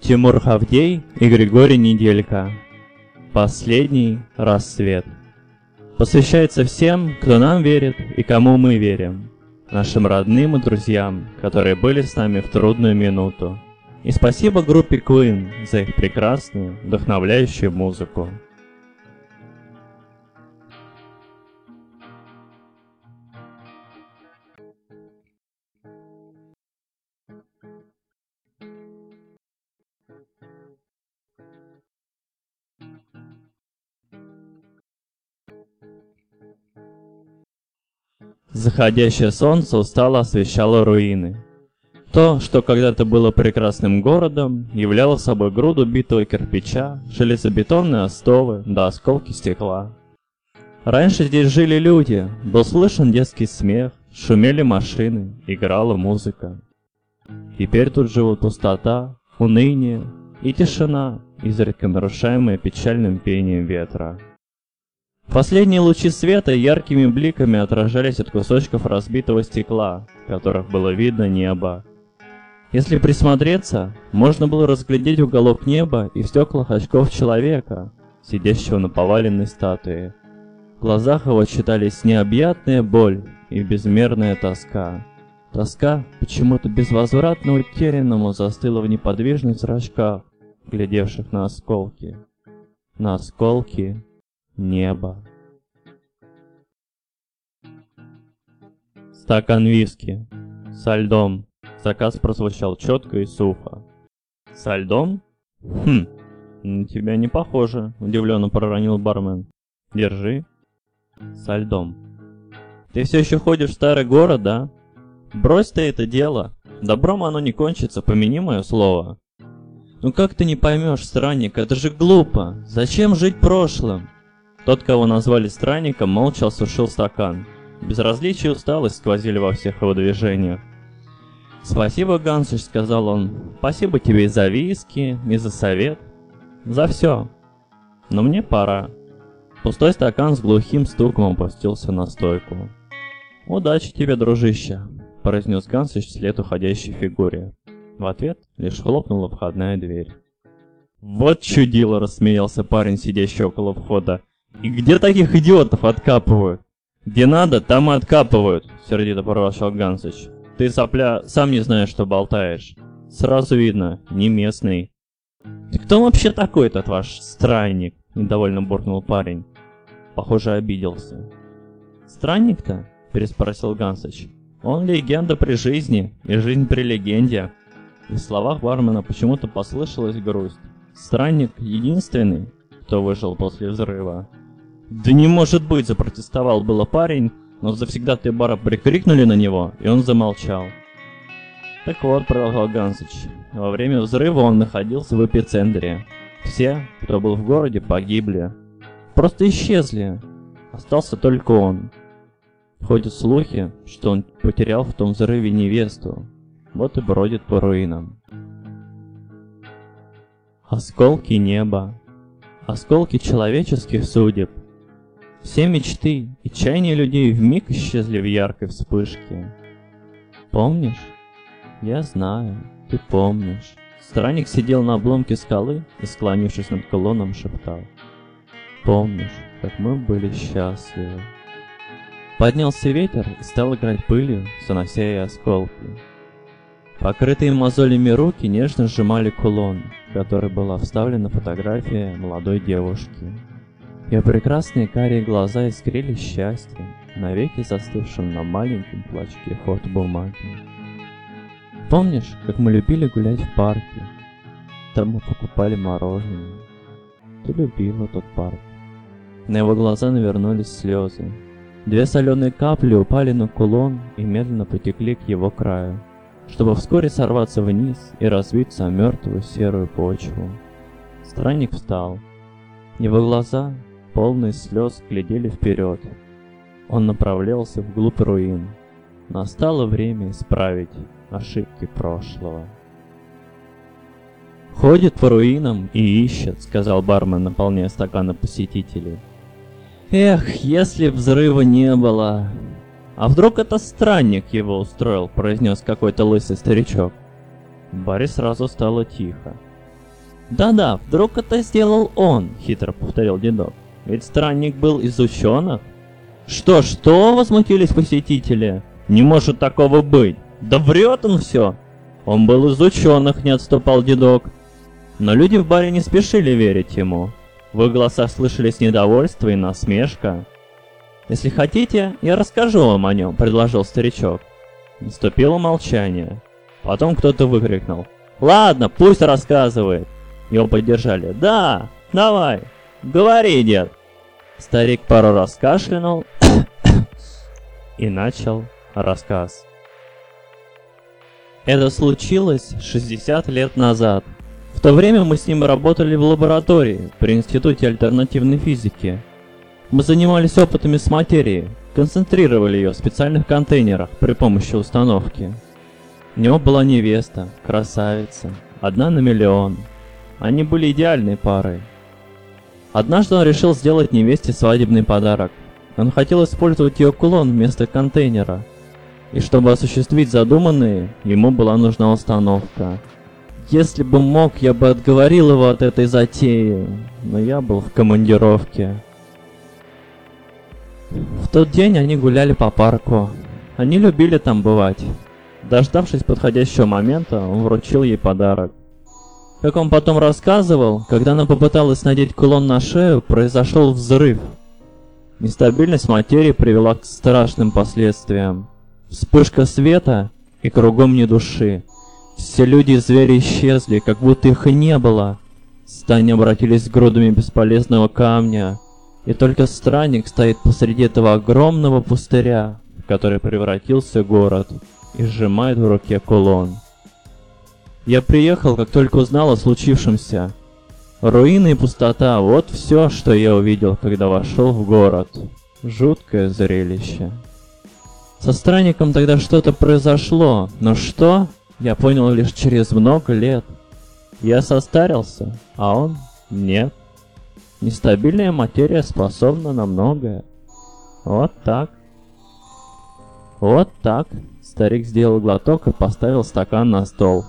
Тимур Хавдей и Григорий Неделька. Последний рассвет. Посвящается всем, кто нам верит и кому мы верим. Нашим родным и друзьям, которые были с нами в трудную минуту. И спасибо группе Queen за их прекрасную, вдохновляющую музыку. Заходящее солнце устало освещало руины. То, что когда-то было прекрасным городом, являло собой груду битого кирпича, железобетонные остовы да осколки стекла. Раньше здесь жили люди, был слышен детский смех, шумели машины, играла музыка. Теперь тут живут пустота, уныние и тишина, изредка нарушаемая печальным пением ветра. Последние лучи света яркими бликами отражались от кусочков разбитого стекла, которых было видно небо. Если присмотреться, можно было разглядеть уголок неба и в стеклах очков человека, сидящего на поваленной статуе. В глазах его читались необъятная боль и безмерная тоска. Тоска, почему-то безвозвратно утерянному, застыла в неподвижных зрачках, глядевших на осколки. На осколки небо. Стакан виски. Со льдом. Заказ прозвучал четко и сухо. Со льдом? Хм, на тебя не похоже, удивленно проронил бармен. Держи. Со льдом. Ты все еще ходишь в старый город, да? Брось ты это дело. Добром оно не кончится, помяни мое слово. Ну как ты не поймешь, странник, это же глупо. Зачем жить прошлым? Тот, кого назвали странником, молча осушил стакан. Безразличие и усталость сквозили во всех его движениях. «Спасибо, Гансыч», — сказал он. «Спасибо тебе и за виски, и за совет. За все. Но мне пора». Пустой стакан с глухим стуком опустился на стойку. «Удачи тебе, дружище», — произнес Гансыч вслед уходящей фигуре. В ответ лишь хлопнула входная дверь. «Вот чудило!» — рассмеялся парень, сидящий около входа. И где таких идиотов откапывают? Где надо, там и откапывают, сердито проворчал Гансыч. Ты, сопля, сам не знаешь, что болтаешь. Сразу видно, не местный. Ты кто вообще такой этот ваш странник? Недовольно буркнул парень. Похоже, обиделся. Странник-то? Переспросил Гансыч. Он легенда при жизни, и жизнь при легенде. В словах бармена почему-то послышалась грусть. Странник единственный, кто выжил после взрыва. «Да не может быть!» – запротестовал было парень, но завсегда-то бара прикрикнули на него, и он замолчал. Так вот, продолжал Гансыч, во время взрыва он находился в эпицентре. Все, кто был в городе, погибли. Просто исчезли. Остался только он. Ходят слухи, что он потерял в том взрыве невесту. Вот и бродит по руинам. Осколки неба. Осколки человеческих судеб – все мечты и чаяния людей вмиг исчезли в яркой вспышке. Помнишь? Я знаю, ты помнишь. Странник сидел на обломке скалы и, склонившись над колонном, шептал. Помнишь, как мы были счастливы. Поднялся ветер и стал играть пылью, занося ей осколки. Покрытые мозолями руки нежно сжимали кулон, в который была вставлена фотография молодой девушки. Ее прекрасные карие глаза искрили счастьем, навеки застывшим на маленьком клочке фотобумаги. Помнишь, как мы любили гулять в парке? Там мы покупали мороженое. Ты любила тот парк. На его глаза навернулись слезы. Две соленые капли упали на кулон и медленно потекли к его краю, чтобы вскоре сорваться вниз и разбиться о мертвую серую почву. Странник встал. Его глаза полные слез, глядели вперед. Он направлялся вглубь руин. Настало время исправить ошибки прошлого. «Ходит по руинам и ищет», — сказал бармен, наполняя стаканы посетителей. «Эх, если взрыва не было!» «А вдруг это странник его устроил?» — произнес какой-то лысый старичок. Баре сразу стало тихо. Да-да, вдруг это сделал он, хитро повторил дедок. Ведь странник был из ученых. Что-что, возмутились посетители. Не может такого быть. Да врет он все. Он был из ученых, не отступал дедок. Но люди в баре не спешили верить ему. В их голосах слышались недовольство и насмешка. «Если хотите, я расскажу вам о нем», — предложил старичок. Наступило молчание. Потом кто-то выкрикнул. «Ладно, пусть рассказывает!» Его поддержали. «Да, давай, говори, дед!» Старик пару раз кашлянул и начал рассказ. Это случилось 60 лет назад. В то время мы с ним работали в лаборатории при Институте альтернативной физики. Мы занимались опытами с материей, концентрировали ее в специальных контейнерах при помощи установки. У него была невеста, красавица, одна на миллион. Они были идеальной парой. Однажды он решил сделать невесте свадебный подарок. Он хотел использовать ее кулон вместо контейнера. И чтобы осуществить задуманное, ему была нужна установка. Если бы мог, я бы отговорил его от этой затеи, но я был в командировке. В тот день они гуляли по парку. Они любили там бывать. Дождавшись подходящего момента, он вручил ей подарок. Как он потом рассказывал, когда она попыталась надеть кулон на шею, произошел взрыв. Нестабильность материи привела к страшным последствиям. Вспышка света и кругом ни души. Все люди и звери исчезли, как будто их и не было. Стани обратились грудами бесполезного камня, и только странник стоит посреди этого огромного пустыря, в который превратился город, и сжимает в руке кулон. Я приехал, как только узнал о случившемся. Руины и пустота — вот все, что я увидел, когда вошел в город. Жуткое зрелище. Со странником тогда что-то произошло, но что, я понял лишь через много лет. Я состарился, а он — нет. Нестабильная материя способна на многое. Вот так. Вот так. Старик сделал глоток и поставил стакан на стол.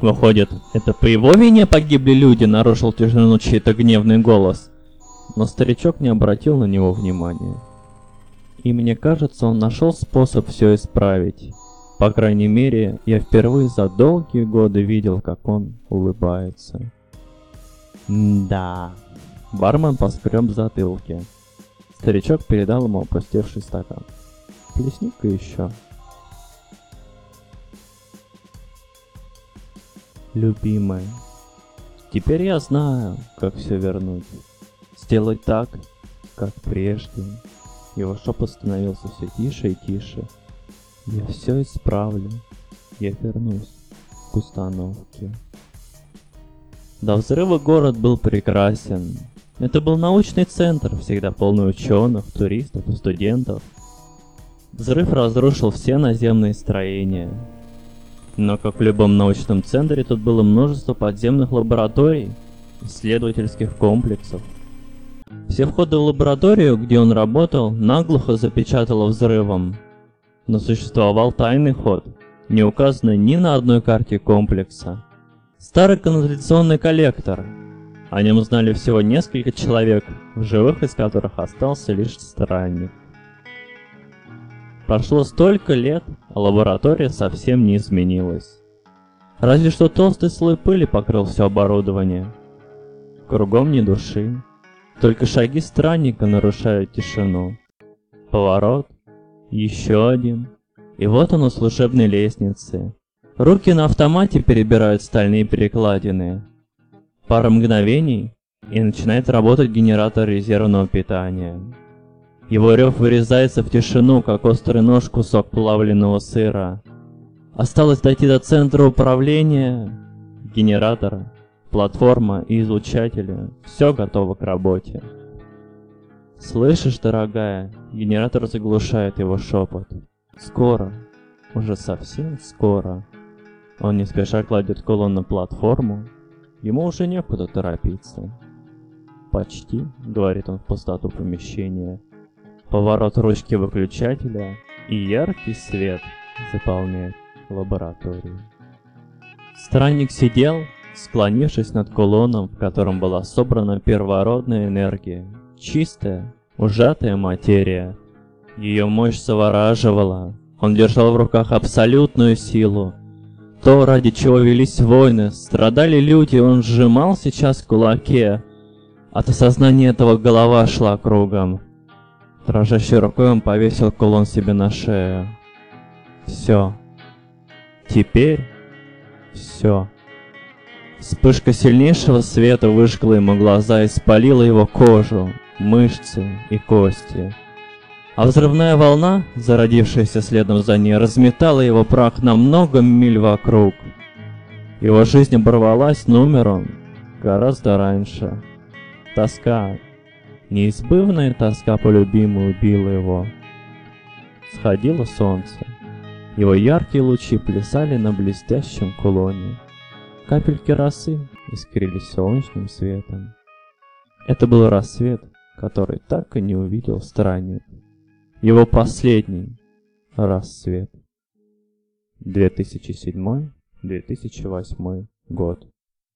Выходит, это по его вине погибли люди, нарушил тишину чей-то гневный голос. Но старичок не обратил на него внимания. И мне кажется, он нашел способ все исправить. По крайней мере, я впервые за долгие годы видел, как он улыбается. да. Бармен поскреб в затылке. Старичок передал ему опустевший стакан. Плесни-ка еще. Любимая, теперь я знаю, как все вернуть. Сделать так, как прежде. Его шепот становился все тише и тише. Я все исправлю. Я вернусь к установке. До взрыва город был прекрасен. Это был научный центр, всегда полный ученых, туристов и студентов. Взрыв разрушил все наземные строения, но, как в любом научном центре, тут было множество подземных лабораторий, исследовательских комплексов. Все входы в лабораторию, где он работал, наглухо запечатало взрывом. Но существовал тайный ход, не указанный ни на одной карте комплекса. Старый канализационный коллектор. О нем знали всего несколько человек, в живых из которых остался лишь странник. Прошло столько лет, а лаборатория совсем не изменилась. Разве что толстый слой пыли покрыл все оборудование. Кругом ни души. Только шаги странника нарушают тишину. Поворот. Еще один. И вот он у служебной лестницы. Руки на автомате перебирают стальные перекладины. Пара мгновений, и начинает работать генератор резервного питания. Его рев вырезается в тишину, как острый нож кусок плавленного сыра. Осталось дойти до центра управления, генератора, платформа и излучатели. Все готово к работе. Слышишь, дорогая, генератор заглушает его шепот. Скоро, уже совсем скоро. Он не спеша кладет колонн на платформу. Ему уже некуда торопиться. Почти, говорит он в пустоту помещения поворот ручки выключателя и яркий свет заполняет лабораторию. Странник сидел, склонившись над кулоном, в котором была собрана первородная энергия, чистая, ужатая материя. Ее мощь завораживала. Он держал в руках абсолютную силу. То, ради чего велись войны, страдали люди, он сжимал сейчас кулаке. От осознания этого голова шла кругом. Дрожащей рукой он повесил кулон себе на шею. Все. Теперь все. Вспышка сильнейшего света выжгла ему глаза и спалила его кожу, мышцы и кости. А взрывная волна, зародившаяся следом за ней, разметала его прах на много миль вокруг. Его жизнь оборвалась номером гораздо раньше. Тоска, неизбывная тоска по любимой убила его. Сходило солнце. Его яркие лучи плясали на блестящем кулоне. Капельки росы искрились солнечным светом. Это был рассвет, который так и не увидел странник. Его последний рассвет. 2007-2008 год.